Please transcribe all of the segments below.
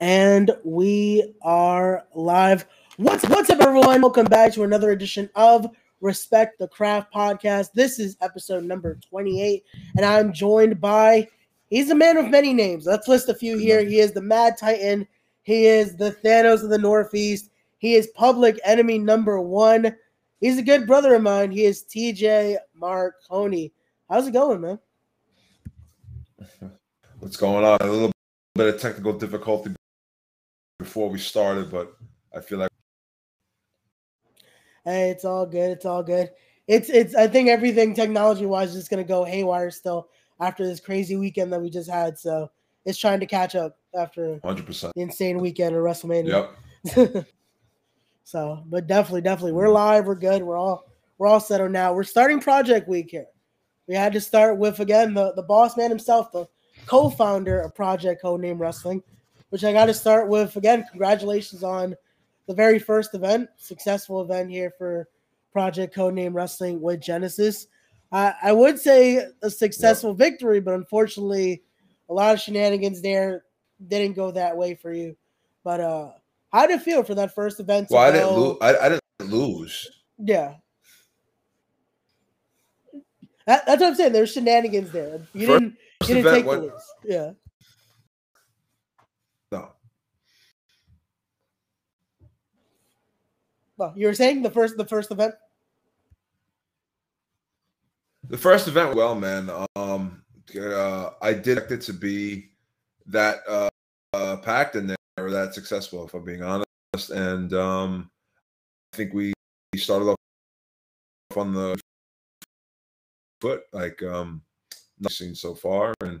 And we are live. What's what's up, everyone? Welcome back to another edition of Respect the Craft podcast. This is episode number 28, and I'm joined by he's a man of many names. Let's list a few here. He is the Mad Titan, he is the Thanos of the Northeast, he is public enemy number one. He's a good brother of mine. He is TJ Marconi. How's it going, man? What's going on? A little bit of technical difficulty before we started, but I feel like Hey, it's all good. It's all good. It's it's. I think everything technology wise is just going to go haywire still after this crazy weekend that we just had. So it's trying to catch up after 100. percent the insane weekend of WrestleMania. Yep. so, but definitely, definitely, we're live. We're good. We're all we're all settled now. We're starting Project Week here. We had to start with again the the boss man himself, the co-founder of Project Codename Wrestling, which I got to start with again. Congratulations on the very first event, successful event here for Project Codename Wrestling with Genesis. Uh, I would say a successful victory, but unfortunately, a lot of shenanigans there didn't go that way for you. But uh, how did it feel for that first event? Well, I didn't lose. I, I didn't lose. Yeah. That, that's what I'm saying. There's shenanigans there. You First didn't. You didn't take the lose. Yeah. No, Well, you were saying the first the first event. the first event, well, man. Um, uh, I did expect it to be that uh, uh packed in there or that successful, if I'm being honest. And um, I think we started off on the foot, like um, not seen so far, and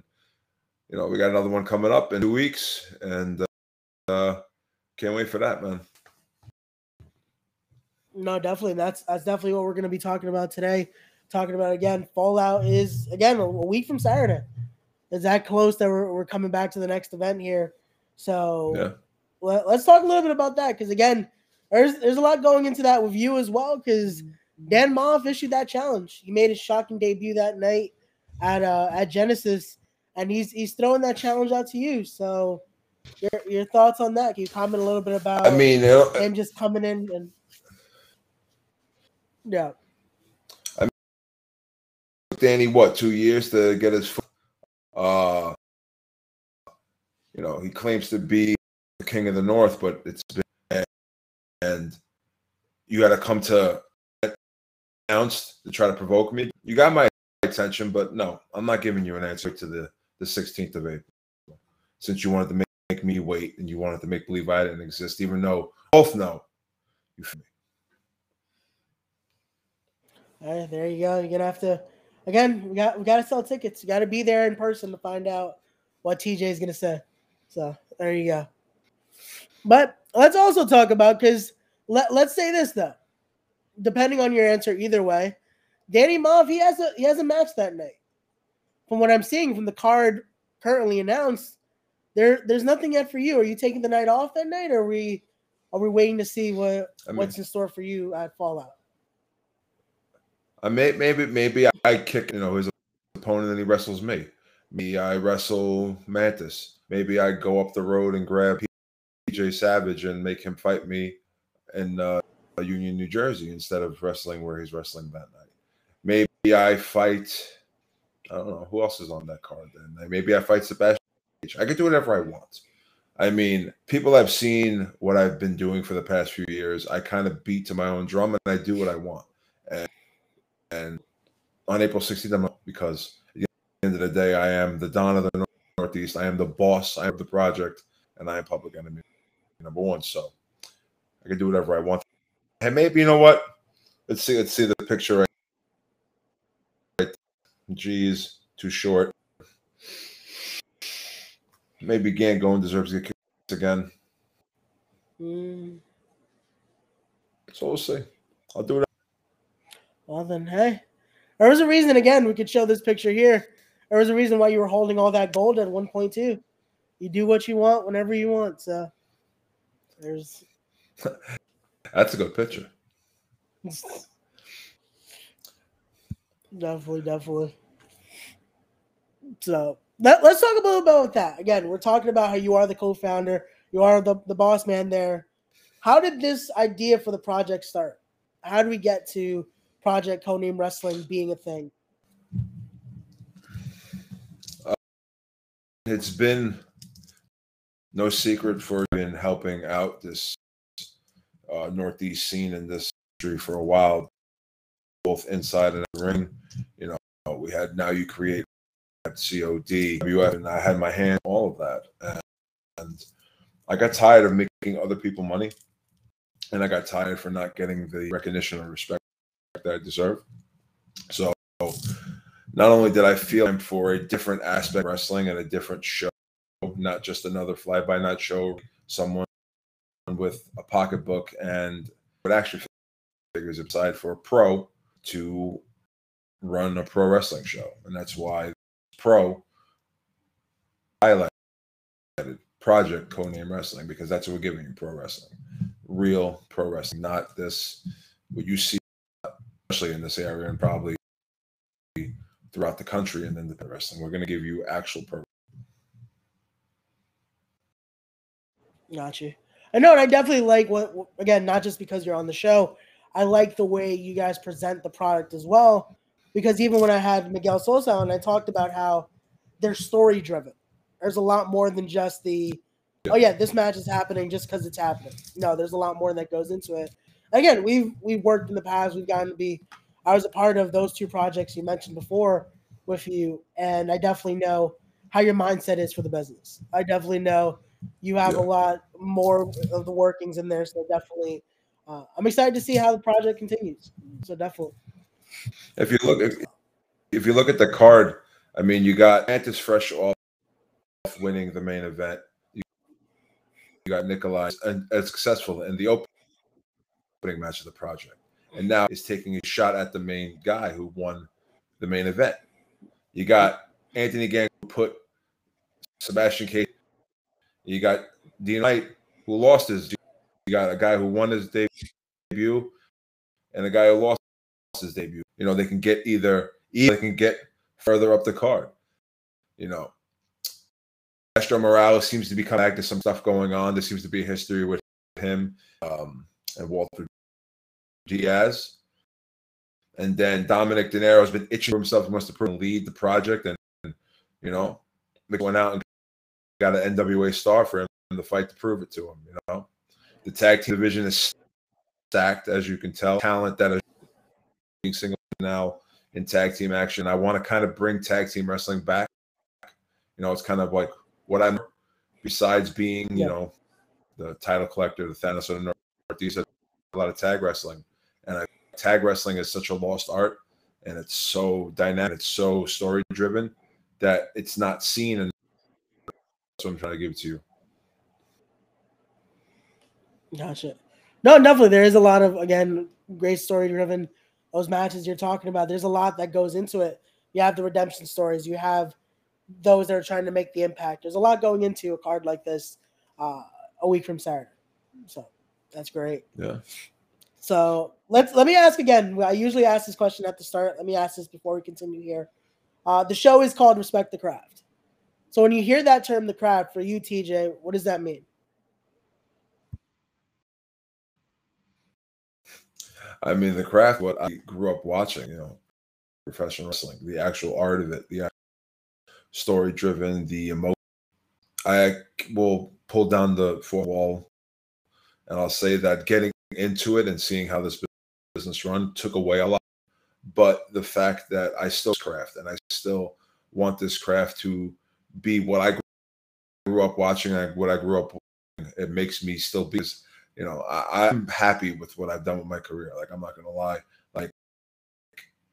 you know we got another one coming up in two weeks, and uh, can't wait for that, man. No, definitely. That's that's definitely what we're going to be talking about today. Talking about again, Fallout is again a week from Saturday. Is that close that we're, we're coming back to the next event here? So Yeah. let, us talk a little bit about that because again, there's there's a lot going into that with you as well because Dan Maff issued that challenge. He made his shocking debut that night at uh at Genesis, and he's he's throwing that challenge out to you. So your your thoughts on that? Can you comment a little bit about? I mean, him just coming in and yeah, I mean, Danny, what two years to get his? Uh, you know, he claims to be the king of the north, but it's been and you got to come to announced to try to provoke me. You got my attention, but no, I'm not giving you an answer to the the 16th of April. Since you wanted to make, make me wait and you wanted to make believe I didn't exist, even though both know you feel me. All right, there you go. You're gonna have to again. We got we got to sell tickets. You got to be there in person to find out what TJ is gonna say. So there you go. But let's also talk about because let let's say this though, depending on your answer, either way, Danny Maff he has a he has a match that night. From what I'm seeing from the card currently announced, there there's nothing yet for you. Are you taking the night off that night, or are we are we waiting to see what I mean- what's in store for you at Fallout? I may maybe maybe I kick you know his opponent and he wrestles me. Me, I wrestle Mantis. Maybe I go up the road and grab PJ Savage and make him fight me in uh, Union, New Jersey, instead of wrestling where he's wrestling that night. Maybe I fight. I don't know who else is on that card. Then maybe I fight Sebastian. I could do whatever I want. I mean, people have seen what I've been doing for the past few years. I kind of beat to my own drum and I do what I want. And and on April 16th, I'm because at the end of the day, I am the Don of the Northeast. I am the boss. I am the project, and I am public enemy number one. So I can do whatever I want. And maybe you know what? Let's see. Let's see the picture. Right. right. Jeez, too short. Maybe Gangone deserves to get kicked again. Mm, So we'll see. I'll do it. Well then, hey, there was a reason. Again, we could show this picture here. There was a reason why you were holding all that gold at one point too. You do what you want whenever you want. So there's That's a good picture. definitely, definitely. So let, let's talk a little about that. Again, we're talking about how you are the co-founder you are the, the boss man there. How did this idea for the project start? How did we get to Project Codename Wrestling being a thing? Uh, it's been no secret for been helping out this uh, Northeast scene in this country for a while, both inside and the ring. You know, we had now you create COD, WF, and I had my hand all of that, and, and I got tired of making other people money, and I got tired for not getting the recognition or respect that I deserve. So, not only did I feel for a different aspect of wrestling and a different show, not just another fly by night show, someone with a pocketbook and but actually figures aside for a pro to run a pro wrestling show. And that's why pro highlighted project codename wrestling because that's what we're giving you pro wrestling. Real pro wrestling, not this what you see especially in this area and probably throughout the country and then the wrestling. We're going to give you actual pro. Got you. I know, and I definitely like what again, not just because you're on the show. I like the way you guys present the product as well, because even when I had Miguel Sosa on, I talked about how they're story driven. There's a lot more than just the, oh yeah, this match is happening just because it's happening. No, there's a lot more that goes into it. Again, we've we've worked in the past. We've gotten to be. I was a part of those two projects you mentioned before with you, and I definitely know how your mindset is for the business. I definitely know you have yeah. a lot more of the workings in there. So definitely, uh, I'm excited to see how the project continues. So definitely. If you look, if, if you look at the card, I mean, you got Mantis fresh off winning the main event. You, got Nikolai and, and successful in the opening match of the project, and now is taking a shot at the main guy who won the main event. You got Anthony Gang put Sebastian Case you got Dean Knight, who lost his. You got a guy who won his debut, and a guy who lost his debut. You know, they can get either either they can get further up the card. You know, Astro Morales seems to be coming back to some stuff going on. There seems to be a history with him um, and Walter Diaz. And then Dominic De Niro has been itching for himself. He wants to lead the project, and you know, went out and got an NWA star for him to fight to prove it to him. You know, the tag team division is stacked, as you can tell. Talent that is being single now in tag team action. I want to kind of bring tag team wrestling back. You know, it's kind of like what I'm besides being, you yeah. know, the title collector, the Thanos of the Northeast, a lot of tag wrestling. And I, tag wrestling is such a lost art and it's so dynamic, it's so story driven that it's not seen in that's what I'm trying to give to you. Gotcha. No, definitely. There is a lot of again great story driven. Those matches you're talking about. There's a lot that goes into it. You have the redemption stories. You have those that are trying to make the impact. There's a lot going into a card like this uh, a week from Saturday. So that's great. Yeah. So let's let me ask again. I usually ask this question at the start. Let me ask this before we continue here. Uh, the show is called Respect the Craft. So when you hear that term, the craft, for you, TJ, what does that mean? I mean, the craft, what I grew up watching, you know, professional wrestling, the actual art of it, the story driven, the emotion. I will pull down the four wall and I'll say that getting into it and seeing how this business run took away a lot. But the fact that I still craft and I still want this craft to be what I grew up watching and what I grew up. It makes me still be, you know, I, I'm hmm. happy with what I've done with my career. Like I'm not gonna lie, like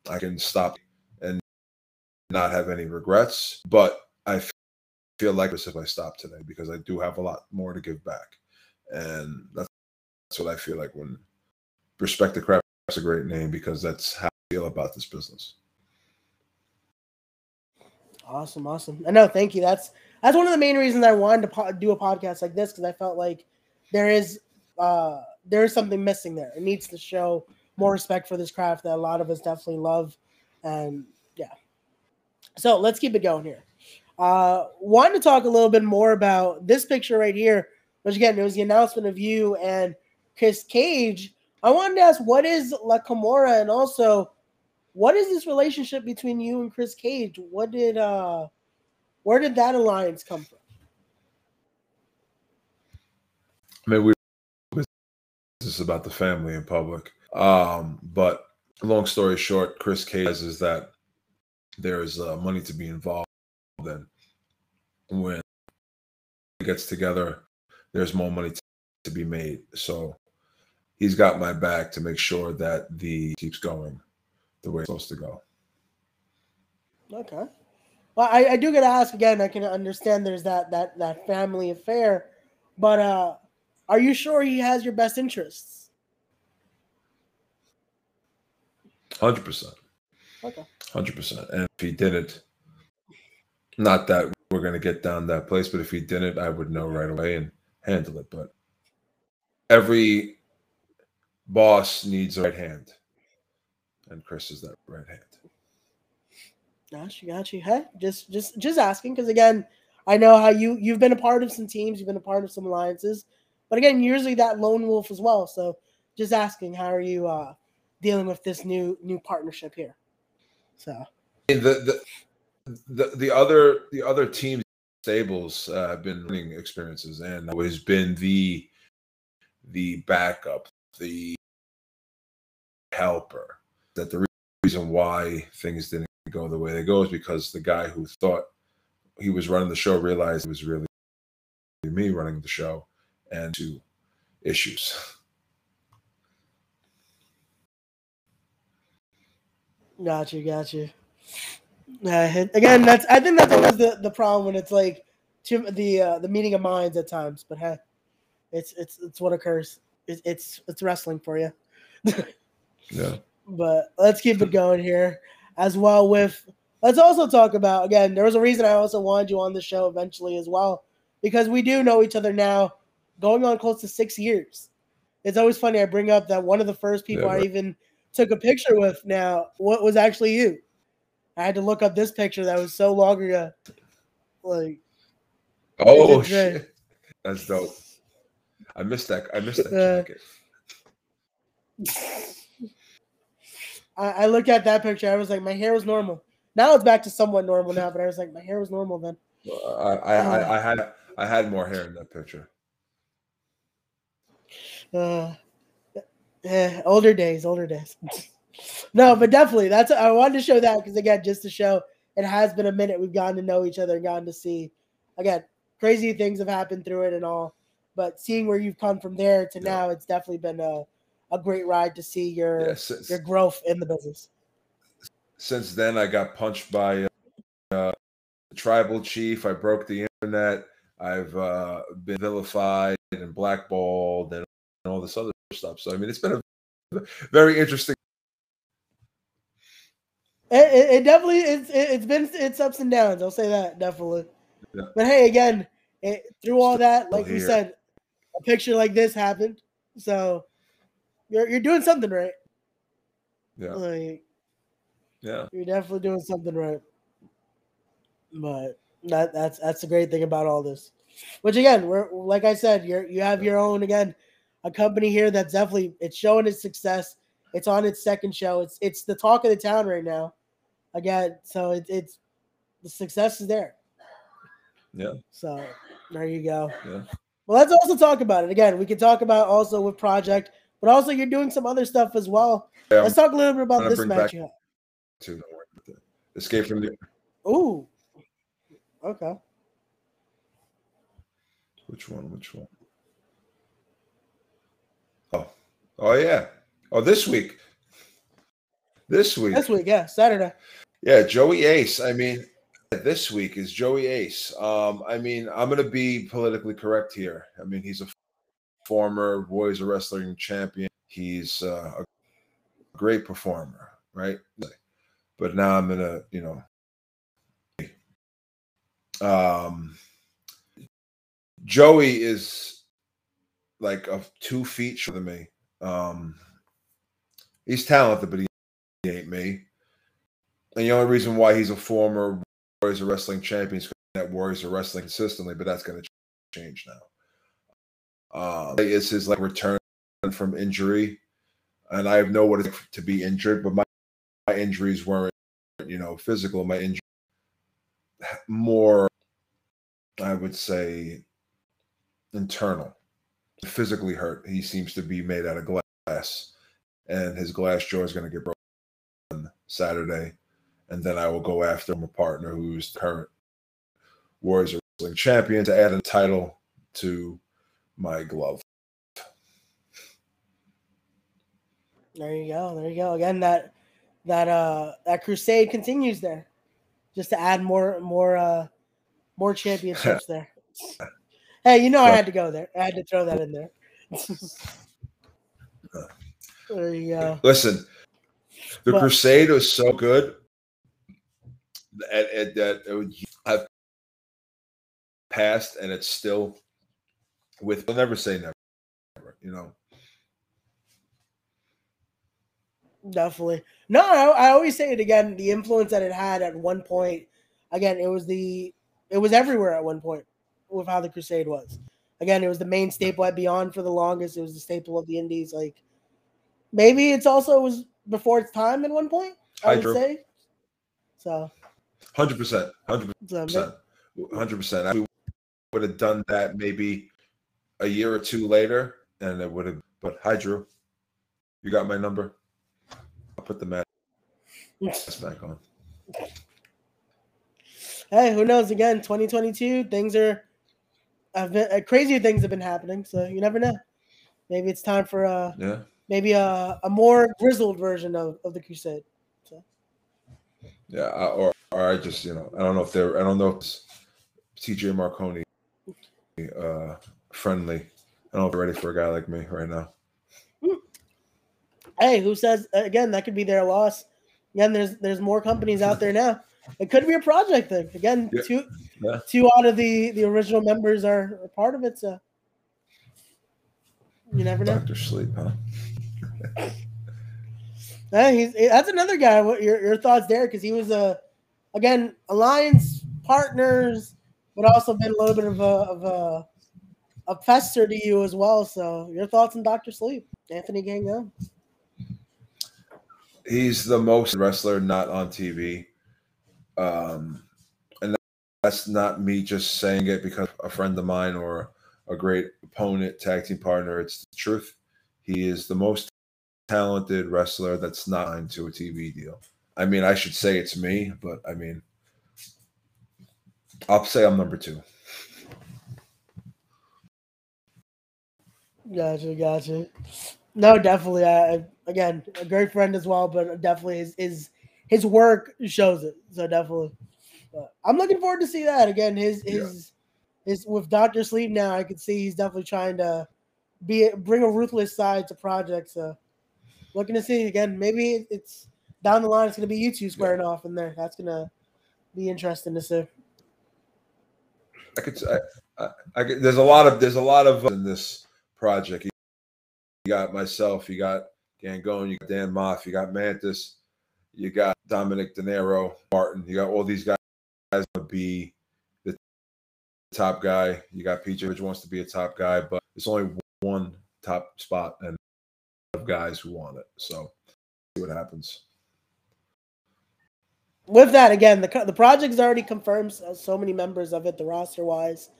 I can stop and not have any regrets, but I feel like this if I stop today because I do have a lot more to give back, and that's, that's what I feel like when respect the craft is a great name because that's how I feel about this business. Awesome, awesome. I know. Thank you. That's that's one of the main reasons I wanted to po- do a podcast like this because I felt like there is uh there is something missing there. It needs to show more respect for this craft that a lot of us definitely love, and yeah. So let's keep it going here. Uh, wanted to talk a little bit more about this picture right here. Which again, it was the announcement of you and Chris Cage. I wanted to ask, what is La Camorra, and also, what is this relationship between you and Chris Cage? What did uh, where did that alliance come from? I mean, we this is about the family in public. Um, but long story short, Chris Cage is that there is uh, money to be involved in when it gets together. There's more money to, to be made. So he's got my back to make sure that the keeps going the way it's supposed to go. Okay. Well, I, I do gotta ask again. I can understand there's that that that family affair, but uh, are you sure he has your best interests? Hundred percent. Okay. Hundred percent. And if he didn't, not that we're gonna get down that place, but if he didn't, I would know right away and handle it. But every boss needs a right hand, and Chris is that right hand. Gotcha, gotcha. Hey, just just just asking because again, I know how you you've been a part of some teams, you've been a part of some alliances, but again, usually that lone wolf as well. So just asking, how are you uh, dealing with this new new partnership here? So the the the, the other the other teams stables uh, have been learning experiences and always been the the backup, the helper. That the reason why things didn't go the way they go is because the guy who thought he was running the show realized it was really me running the show and to issues. Gotcha, gotcha. Uh, again, that's I think that's always the, the problem when it's like too, the uh, the meeting of minds at times. But hey, it's it's it's what occurs. It's it's, it's wrestling for you. yeah. But let's keep it going here as well. With let's also talk about again. There was a reason I also wanted you on the show eventually as well because we do know each other now, going on close to six years. It's always funny. I bring up that one of the first people Yeah, I even took a picture with now what was actually you. I had to look up this picture that was so long ago. Like Oh shit. That's dope. I missed that. I missed that Uh, jacket. I, I looked at that picture, I was like, my hair was normal. Now it's back to somewhat normal now, but I was like, my hair was normal then. I, I, I, I had I had more hair in that picture. Uh, eh, older days, older days. no, but definitely, that's I wanted to show that because again, just to show it has been a minute. We've gotten to know each other and gotten to see again crazy things have happened through it and all. But seeing where you've come from there to Yeah. now, it's definitely been a, a great ride to see your Yeah, since, your growth in the business. since then I got punched by uh, uh, tribal chief. I broke the internet. I've uh, been vilified and blackballed and all this other stuff. So I mean, it's been a very interesting. It, it, it definitely it's it, it's been it's ups and downs. I'll say that definitely. Yeah. But hey, again, it, through all that, like we said, a picture like this happened. So you're you're doing something right. Yeah, Like yeah. you're definitely doing something right. But that that's that's the great thing about all this. Which again, we're like I said, you're you have your own again, a company here that's definitely it's showing its success. It's on its second show. It's it's the talk of the town right now. Again, so it, it's the success is there. Yeah. So there you go. Yeah. Well, let's also talk about it. Again, we can talk about also with Project, but also you're doing some other stuff as well. Yeah, Let's talk a little bit about this match you have. too. Don't worry about that. Escape from the Ooh. Okay. which one? Which one? Oh, oh yeah. Oh, this week. This week. This week, yeah, Saturday. Yeah, Joey Ace. I mean, this week is Joey Ace. Um, I mean, I'm going to be politically correct here. I mean, he's a former Boys Wrestling champion. He's uh, a great performer, right? But now I'm going to, you know, um, Joey is like a two feet shorter than me. Um, he's talented, but he ain't me. And the only reason why he's a former Warriors of Wrestling champion is that Warriors of Wrestling consistently, but that's going to change now. Uh, it's his like return from injury, and I know what it's to be injured, but my, my injuries weren't, you know, physical. My injury more, I would say, internal. Physically hurt. He seems to be made out of glass, and his glass jaw is going to get broken on Saturday. And then I will go after my partner, who's current Warriors Wrestling champion, to add a title to my glove. There you go. There you go. Again, that that uh that crusade continues there, just to add more more uh more championships there. Hey, you know I had to go there. I had to throw that in there. there you go. Listen, the but, crusade was so good that, that it would have passed, and it's still with. I'll never say never. You know. Definitely. No, I, I always say it again. The influence that it had at one point, again, it was the it was everywhere at one point with how the Crusade was. Again, it was the main staple at Beyond for the longest. It was the staple of the Indies. Like maybe it's also it was before its time at one point. I would say. So. Hundred percent. Hundred percent. Hundred percent. I would have done that maybe a year or two later, and it would have. But hi, Drew. You got my number I'll put the mask back on. Hey, who knows? Again, 2022, things are have been uh, crazier things have been happening, so you never know. Maybe it's time for uh yeah maybe a, a more grizzled version of, of the Crusade. So. Yeah, or or I just you know I don't know if they're I don't know if TJ Marconi uh friendly. I don't know if they're ready for a guy like me right now hey, who says again that could be their loss? Again, there's there's more companies out there now. It could be a project thing. Again, yeah. two yeah. two out of the the original members are, are part of it. So you never know. Doctor Sleep, huh? Hey, he's that's another guy. What your your thoughts there? Because he was a again alliance partners, but also been a little bit of a of a a pester to you as well. So your thoughts on Doctor Sleep, Anthony Gangone? he's the most wrestler not on TV. Um, and that's not me just saying it because a friend of mine or a great opponent, tag team partner. It's the truth. He is the most talented wrestler that's not into a TV deal. I mean, I should say it's me, but I mean, I'll say I'm number two. Gotcha, gotcha. No, definitely. I again a great friend as well, but definitely his his his work shows it. So definitely, but I'm looking forward to see that again. His his yeah. his with Doctor Sleep now, I can see he's definitely trying to be bring a ruthless side to projects. So looking to see again. Maybe it's down the line. It's going to be you two squaring yeah. off in there. That's going to be interesting to see. I could. I, I, I, there's a lot of there's a lot of uh, in this project. You got myself, you got Gangone, you got Dan Maff, you got Mantis, you got Dominic De Niro, Martin, you got all these guys to be the top guy. You got PJ which wants to be a top guy, but it's only one top spot and of guys who want it. So see what happens. With that, again, the the project's already confirmed so many members of it, the roster wise.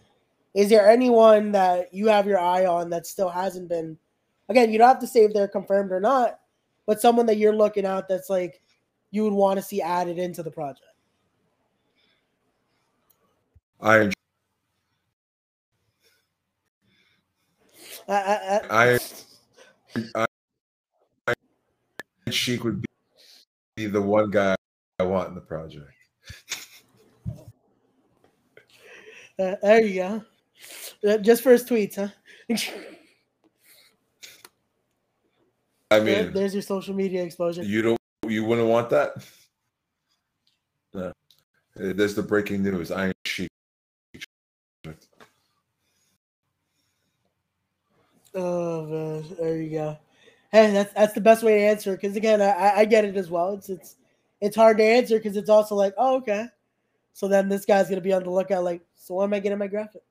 Is there anyone that you have your eye on that still hasn't been again, you don't have to say if they're confirmed or not, but someone that you're looking at that's like you would want to see added into the project. I I I, I, I Sheik would be be the one guy I want in the project. Uh, there you go. Uh, just for his tweets, huh? I mean, there, there's your social media exposure. You don't. You wouldn't want that. No. There's the breaking news. Iron Sheik. Oh man, there you go. Hey, that's that's the best way to answer because again, I, I get it as well. It's it's it's hard to answer because it's also like, oh okay, so then this guy's gonna be on the lookout. Like, so when am I getting my graphic?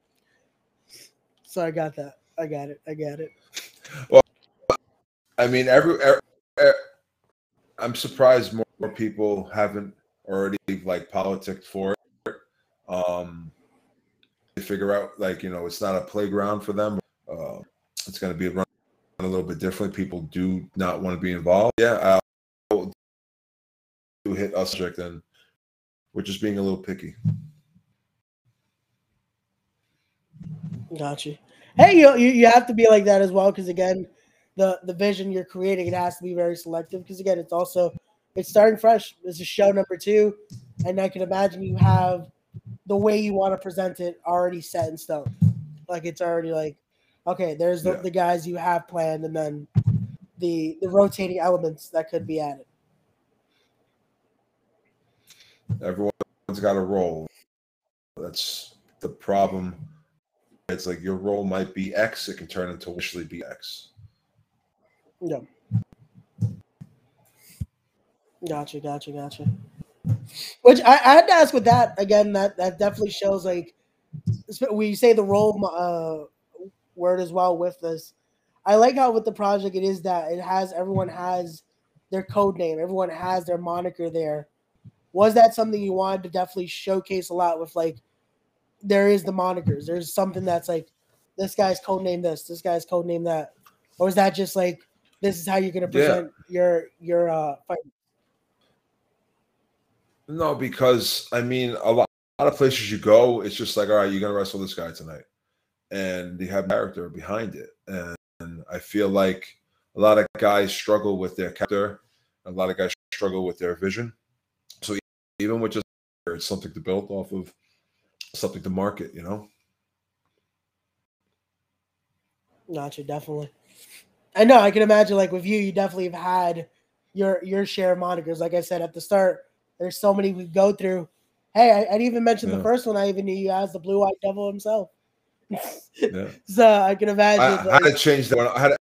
So I got that. I got it. I got it. Well, I mean, every, every, every I'm surprised more, people haven't already like politicked for it. Um, they figure out like you know it's not a playground for them. Uh, it's going to be a run a little bit different. People do not want to be involved. Yeah, I'll do hit us and we're just being a little picky. Gotcha. Hey, you, you you have to be like that as well because again, the the vision you're creating it has to be very selective because again, it's also it's starting fresh. This is show number two, and I can imagine you have the way you want to present it already set in stone. Like it's already like, okay, there's the, Yeah. the guys you have planned, and then the the rotating elements that could be added. Everyone's got a role. That's the problem. It's like your role might be X, it can turn into wishly be X. Yeah. Gotcha, gotcha, gotcha. Which I, I had to ask with that again. That that definitely shows like we say the role uh, word as well with this. I like how with the project it is that it has everyone has their code name, everyone has their moniker there. Was that something you wanted to definitely showcase a lot with like there is the monikers. There's something that's like this guy's code name this, this guy's code name that, or is that just like this is how you're gonna Yeah. present your your uh fight? No, because I mean, a lot, a lot of places you go, it's just like, all right, you're gonna wrestle this guy tonight, and they have character behind it, and, and I feel like a lot of guys struggle with their character, a lot of guys struggle with their vision. So even with just it's something to build off of, something to market, you know. Gotcha, definitely. I know. I can imagine, like with you, you definitely have had your your share of monikers. Like I said at the start, there's so many we go through. Hey, I, didn't even mention the first one. I even knew you as the Blue Eyed Devil himself. Yeah. so I can I, imagine. I had to change that. One. I had to,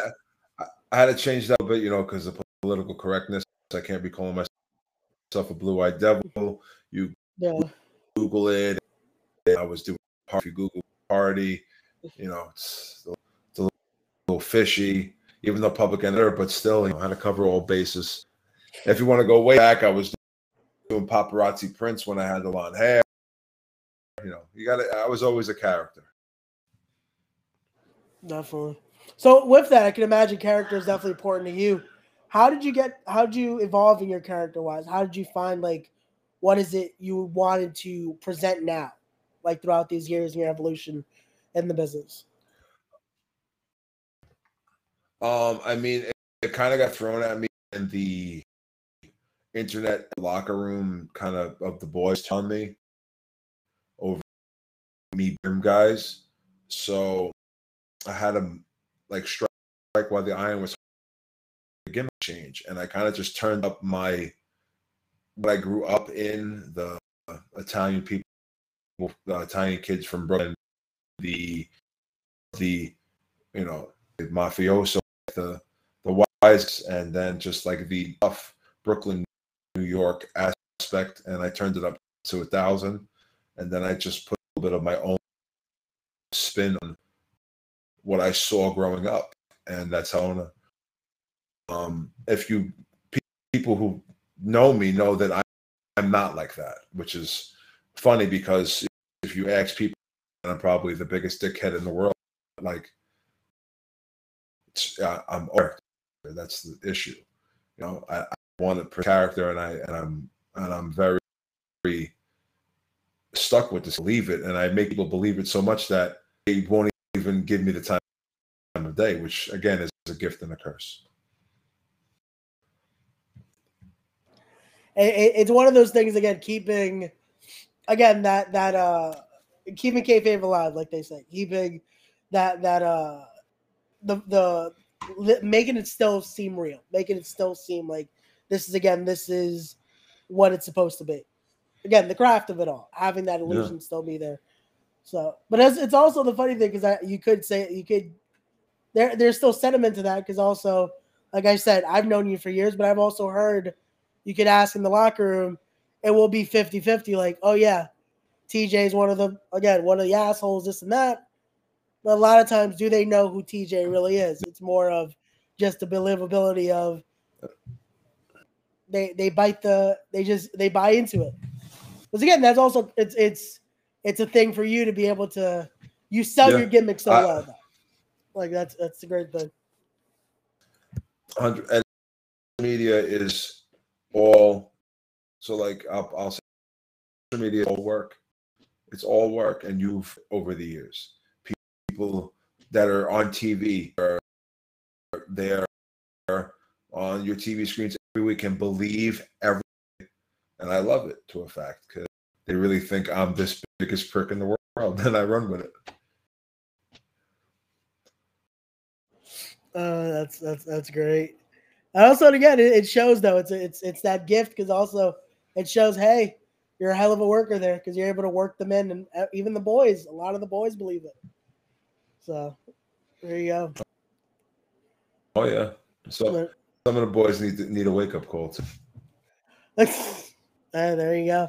I- I had to change that a bit, you know, because of political correctness. I can't be calling myself a blue-eyed devil. You yeah, Google it. I was doing party Google party. You know, it's, a- it's a little fishy, even though public editor, but still, you know, I had to cover all bases. If you want to go way back, I was doing paparazzi prince when I had the long hair. You know, you got to. I was always a character. definitely. So with that, I can imagine character is definitely important to you. How did you get? How did you evolve in your character wise? How did you find like what is it you wanted to present now, like throughout these years in your evolution in the business? Um, I mean, it, it kind of got thrown at me in the internet locker room, kind of of the boys telling me me guys. So I had to like strike while the iron was gimmick change, and I kind of just turned up my what I grew up in the Italian people, the Italian kids from Brooklyn, the the you know the mafioso the the wise and then just like the tough Brooklyn, New York aspect, and I turned it up to a thousand, and then I just put bit of my own spin on what I saw growing up, and that's how. I'm, um, if you people who know me know that I, I'm not like that, which is funny because if you ask people, I'm probably the biggest dickhead in the world. Like uh, I'm. That's the issue. You know, I, I want a character, and I and I'm and I'm very, very stuck with this. Believe it, and I make people believe it so much that they won't even give me the time of day, which again is a gift and a curse. it, it- it's one of those things again keeping again that that uh keeping kayfabe alive like they say keeping that that uh the the making it still seem real making it still seem like this is again this is what it's supposed to be again the craft of it all having that illusion still be there so but as it's also the funny thing because you could say you could there there's still sentiment to that because also like i said i've known you for years but i've also heard you could ask in the locker room, it will be 50 50. Like, oh, yeah, TJ's one of the, again, one of the assholes, this and that. But a lot of times, do they know who TJ really is? It's more of just the believability of they they bite the they just they buy into it. Because again, that's also it's it's it's a thing for you to be able to you sell Yeah. your gimmick so I- well. Though. Like that's that's a great thing. hundred and media is all so like I'll, I'll say social media all work it's all work and you've over the years people that are on tv are they're on your tv screens every week and believe everything and i love it to a fact because they really think i'm this biggest prick in the world and i run with it Uh, that's that's that's great. And also, again, it, it shows though it's it's it's that gift because also it shows hey, you're a hell of a worker there because you're able to work them in, and uh, even the boys, a lot of the boys believe it. So there you go. oh yeah so some of the boys need to, need a wake-up call too Uh, there you go.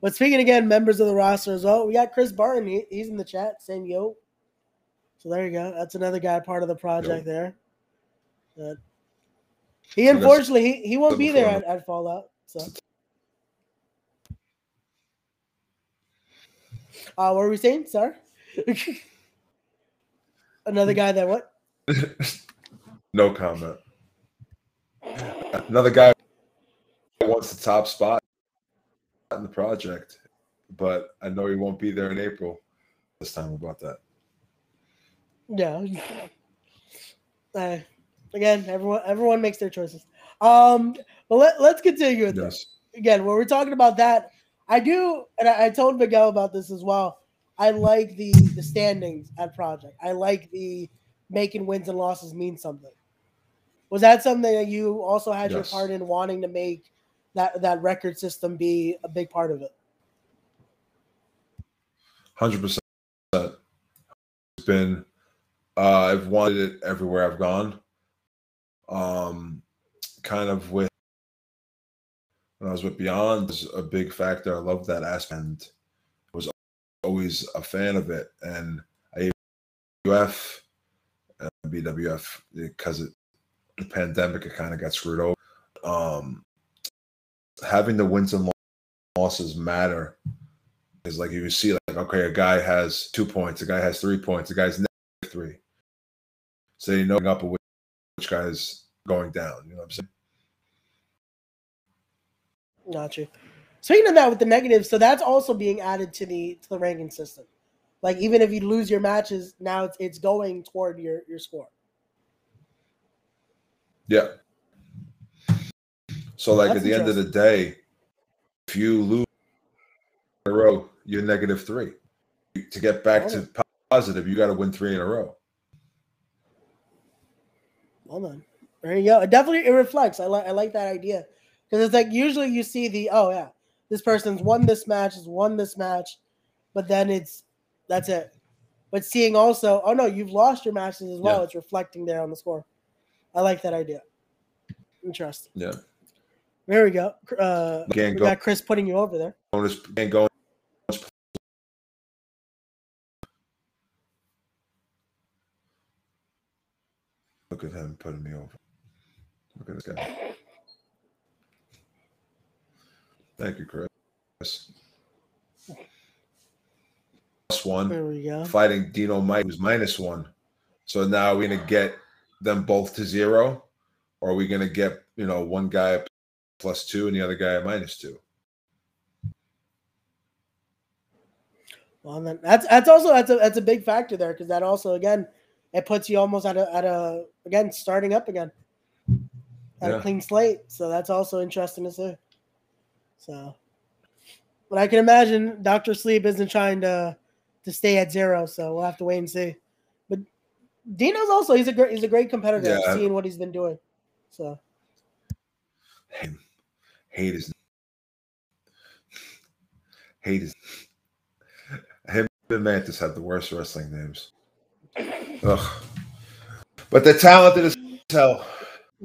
But speaking again, members of the roster as well, we got Chris Barton. He, he's in the chat saying yo. So there you go. That's another guy part of the project there. But he unfortunately he, he won't be there at, at Fallout. So uh, what were we saying? Sorry. another guy that what? no comment. Another guy wants the top spot in the project, but I know he won't be there in April this time about that. Yeah. Uh, again, everyone everyone makes their choices. Um, but let, let's continue with this. Again, when we're talking about that, I do, and I, I told Miguel about this as well. I like the the standings at Project. I like the making wins and losses mean something. Was that something that you also had your part in wanting to make that that record system be a big part of it? Hundred percent. It's been. Uh, I've wanted it everywhere I've gone. Um, kind of with when I was with Beyond was a big factor. I love that aspect. And was always a fan of it, and I UF BWF because it the pandemic it kind of got screwed over. Um, having the wins and losses matter is like you see like okay a guy has two points a guy has three points a guy's negative three so you know up which, which guy's going down you know what i'm saying Got you. Speaking of that, with the negatives, so that's also being added to the to the ranking system. Like even if you lose your matches, now it's it's going toward your your score. yeah so like That's at the end of the day if you lose in a row you're negative three to get back to oh. positive you got to win three in a row Well done. There you go. It definitely it reflects. I like I like that idea because it's like usually you see the oh yeah this person's won this match has won this match, but then it's that's it. But seeing also oh no you've lost your matches as well. Yeah. It's reflecting there on the score. I like that idea. Interesting. yeah There we go. Uh, Again, we go- got Chris putting you over there. bonus and going look at him putting me over. Look at this guy. Thank you chris. Plus one. There we go. fighting dino mike who's minus one. So now we're gonna get them both to zero? Or are we gonna get you know one guy plus two and the other guy minus two Well, then that's that's also that's a that's a big factor there because that also again it puts you almost at a at a again starting up again at a clean slate. So that's also interesting to see. So, but I can imagine Doctor Sleep isn't trying to to stay at zero, so we'll have to wait and see. But Dino's also he's a great he's a great competitor. Yeah. I've what he's been doing. So hate is hate is him and Mantis have the worst wrestling names. Ugh. But they're talented as hell.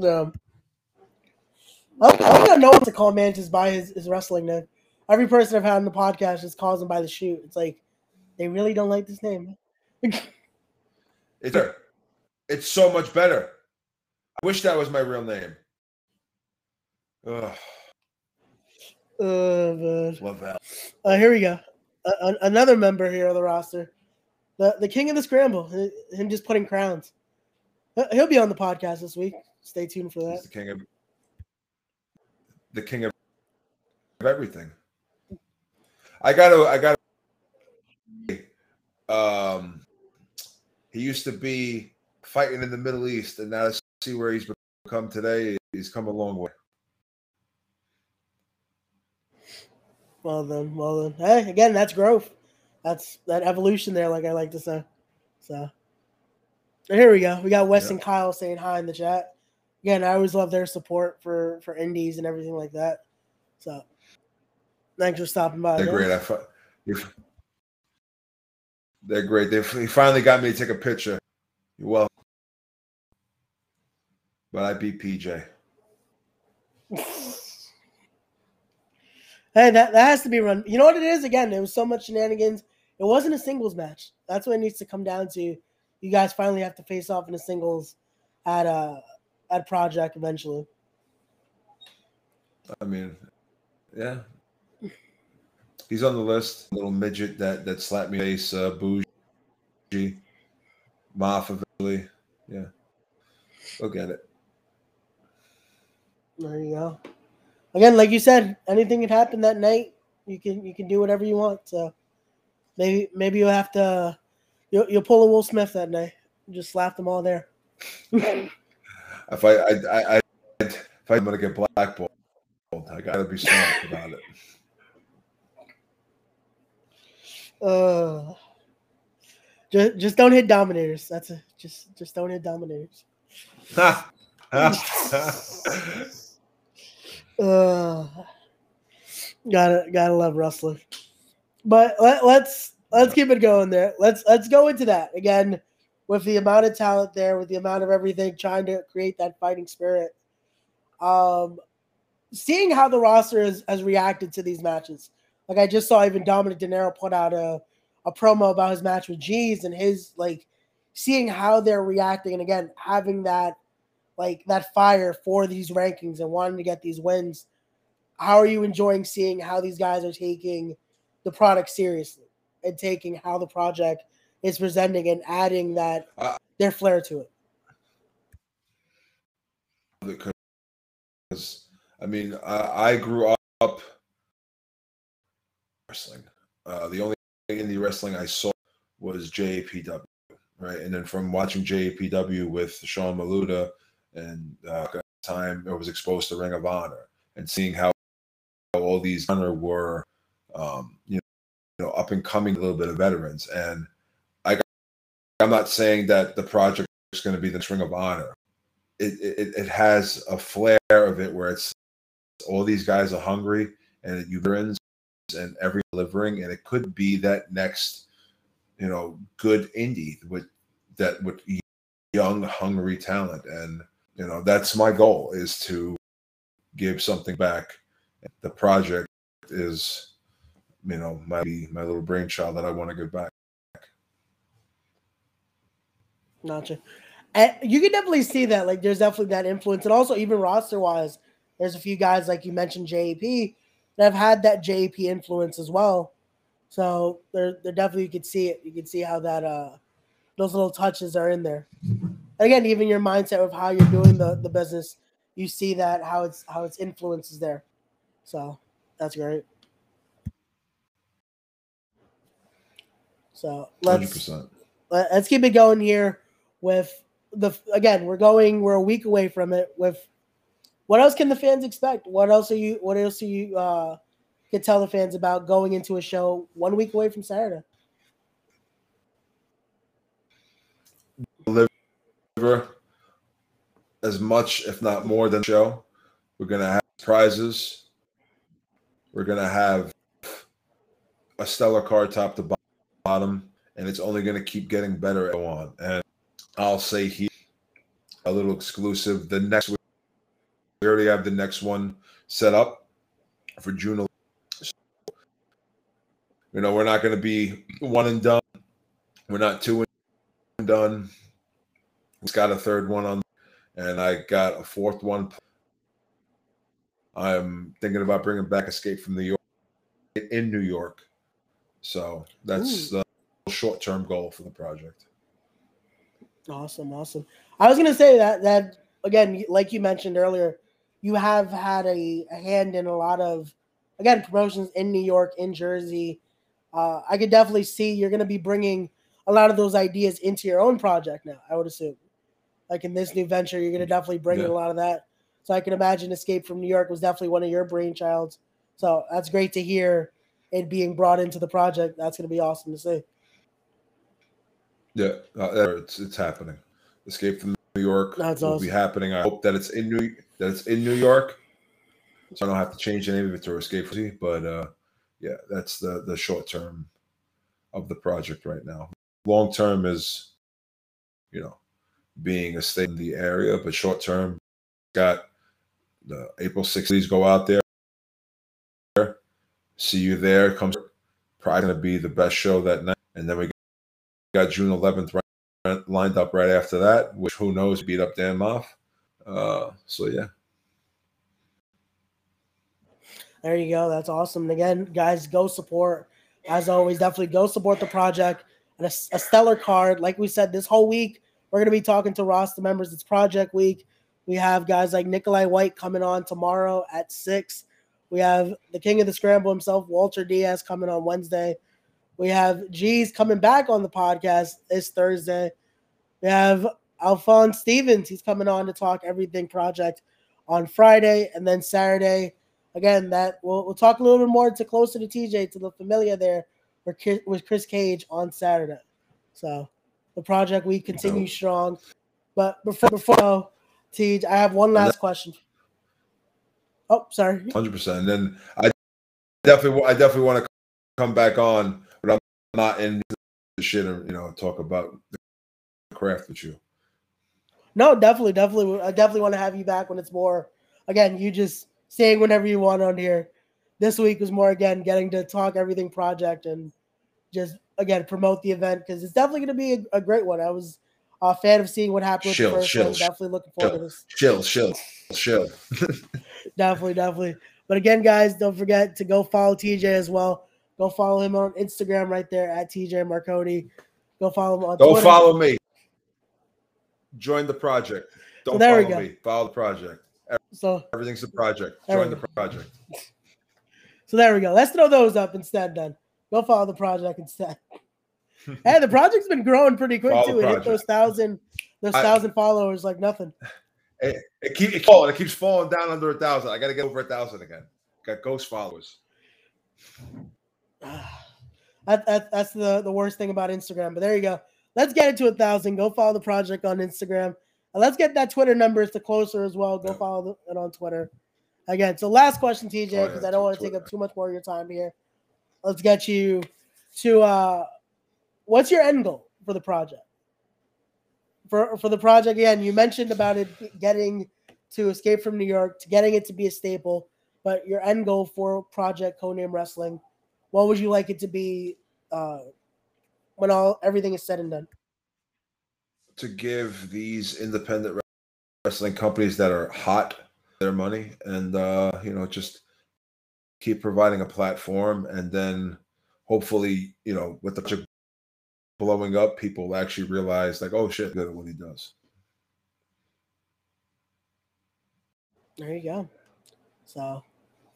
Um, I, I don't even know what to call Mantis by his, his wrestling name. Every person I've had on the podcast just calls him by the shoot. It's like they really don't like this name. It's. It's so much better. I wish that was my real name. Ugh, Uh, man. Uh, here we go. Uh, another member here of the roster, the the king of the scramble. Him just putting crowns. He'll- He'll be on the podcast this week. Stay tuned for He's that. the king of the king of everything. I gotta I gotta um he used to be fighting in the Middle East and now to see where he's become today, he's come a long way. Well then, well then. Hey, again, that's growth. That's that evolution there, like I like to say. So here we go. We got Wes Yeah. and Kyle saying hi in the chat. Again, I always love their support for for indies and everything like that. So thanks for stopping by. They're great. I they're great. They he finally got me to take a picture. You're welcome. But I beat PJ. Hey, that, that has to be run. You know what it is? Again, there was so much shenanigans. It wasn't a singles match. That's what it needs to come down to. You guys finally have to face off in a singles at uh at Project eventually. I mean, yeah. He's on the list. Little midget that that slapped me in the face, uh, bougie, Maff eventually. Yeah, go get it. There you go. Again, like you said, anything can happen that night. You can you can do whatever you want. So maybe maybe you'll have to you'll, you'll pull a Will Smith that night. Just slap them all there. If I, I, I, I if I'm gonna get blackballed, I gotta be smart about it. Uh, just just don't hit dominators. That's a just just don't hit dominators. Uh, gotta gotta love wrestling. But let, let's let's keep it going there. Let's let's go into that again with the amount of talent there, with the amount of everything, trying to create that fighting spirit. Um, seeing how the roster has, has reacted to these matches. Like I just saw even Dominic De Niro put out a, a promo about his match with G's and his like seeing how they're reacting and again having that like that fire for these rankings and wanting to get these wins. How are you enjoying seeing how these guys are taking the product seriously and taking how the project is presenting and adding that Uh, their flair to it? because I mean I, I grew up wrestling. Uh, the only indie wrestling I saw was JPW, right? And then from watching JPW with Sean Maluda and uh, time I was exposed to Ring of Honor and seeing how, how all these honor were, um, you know, you know, up and coming, a little bit of veterans. And I, I'm not saying that the project is going to be the Ring of Honor. It, it it has a flair of it where it's all these guys are hungry and you veterans and every delivering and it could be that next you know good indie with that with young hungry talent and you know that's my goal is to give something back the project is you know my my little brainchild that i want to give back Gotcha. And you can definitely see that. Like, there's definitely that influence, and also even roster wise, there's a few guys like you mentioned, JP, that have had that JP influence as well. So there, there definitely you could see it. You can see how that uh those little touches are in there. And again, even your mindset of how you're doing the the business, you see that how it's how its influence is there. So that's great. So let's 100% let- let's keep it going here with the again we're going we're a week away from it with what else can the fans expect what else are you what else are you uh can tell the fans about going into a show one week away from saturday as much, if not more, than show. We're gonna have prizes. We're gonna have a stellar card top to bottom, and it's only gonna keep getting better. Go on, and I'll say here a little exclusive. The next week, we already have the next one set up for June. You know, we're not gonna be one and done. We're not two and done got a third one on, and I got a fourth one. I'm thinking about bringing back Escape from New York in New York. So that's Ooh. the short term goal for the project. Awesome, awesome. I was gonna say that that again, like you mentioned earlier, you have had a, a hand in a lot of again promotions in New York, in Jersey. Uh, I could definitely see you're gonna be bringing a lot of those ideas into your own project now. I would assume, like in this new venture, you're gonna definitely bring in a lot of that. So I can imagine Escape from New York was definitely one of your brainchilds. So that's great to hear it being brought into the project. That's gonna be awesome to see. Yeah, uh, it's it's happening. Escape from New York That's will awesome. be happening. I hope that it's in New that it's in New York, so I don't have to change the name of it to Escape from. New- But uh, yeah, that's the the short term of the project right now. Long term is, you know, being a state in the area, but short term, got the April 60s go out there. See you there. Comes probably gonna be the best show that night, and then we got June 11th right, lined up right after that, which who knows beat up Dan Maff. Uh, so yeah, There you go. That's awesome. And again, guys, go support. As always, definitely go support the project. And a, a stellar card. Like we said, this whole week, we're going to be talking to roster members. It's Project Week. We have guys like Nikolai White coming on tomorrow at 6. We have the king of the scramble himself, Walter Diaz, coming on Wednesday. We have G's coming back on the podcast this Thursday. We have Alphonse Stevens. He's coming on to talk everything project on Friday. And then Saturday, again, that we'll, we'll talk a little bit more to closer to TJ to the familiar there with Chris, with Chris Cage on Saturday. So the project week continues strong. But before before TJ, I have one last question. Oh, sorry. hundred percent. And then I definitely, I definitely want to come back on, but I'm not in the shit and you know talk about the craft with you. No, definitely, definitely. I definitely want to have you back when it's more. Again, you just saying whenever you want on here. This week was more again getting to talk everything project and just again promote the event because it's definitely going to be a, a great one. I was a fan of seeing what happened with Chill, the first chill, one. Definitely looking forward to this. Chill, chill, chill. Definitely, definitely. But again, guys, don't forget to go follow TJ as well. Go follow him on Instagram right there at TJ Marconi. Go follow him on Don't Twitter. follow me. Join the project. Don't there we go. me. Follow the project. So, Everything's a project. Join the project. so there we go. Let's throw those up instead. Then go follow the project instead. hey, the project's been growing pretty quick Follow too. It hit those thousand, those I- thousand followers like nothing. It, it, keep, it, falling. it keeps falling down under a thousand. I got to get over a thousand again. Got ghost followers. that, that, that's the, the worst thing about Instagram. But there you go. Let's get it to a thousand. Go follow the project on Instagram. And let's get that Twitter numbers to closer as well. Go Yeah. follow the- it on Twitter. Again, so last question, TJ, Oh, yeah, because I don't want to take up too much more of your time here. Let's get you to uh what's your end goal for the project? For for the project, again, you mentioned about it getting to escape from New York, to getting it to be a staple, but your end goal for Project Codename Wrestling, what would you like it to be uh when all everything is said and done? to give these independent wrestling companies that are hot their money and uh you know just keep providing a platform and then hopefully you know with the blowing up people will actually realize like oh shit good at what he does There you go. So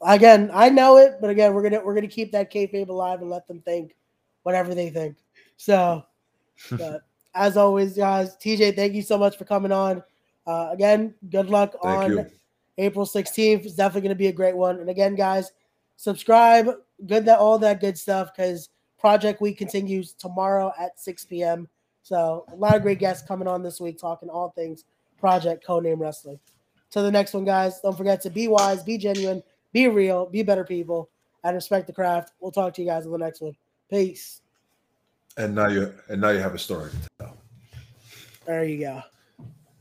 again, I know it, but again, we're gonna we're gonna keep that kayfabe alive and let them think whatever they think. So, but as always, guys, TJ, thank you so much for coming on. Uh, again, good luck thank on you April 16th. It's definitely to be a great one. And again, guys, subscribe, good that all that good stuff because Project Week continues tomorrow at 6 p.m. So a lot of great guests coming on this week talking all things Project Codename Wrestling. To the next one, guys. Don't forget to be wise, be genuine, be real, be better people, and respect the craft. We'll talk to you guys in the next one. Peace. and now you and now you have a story to tell There you go.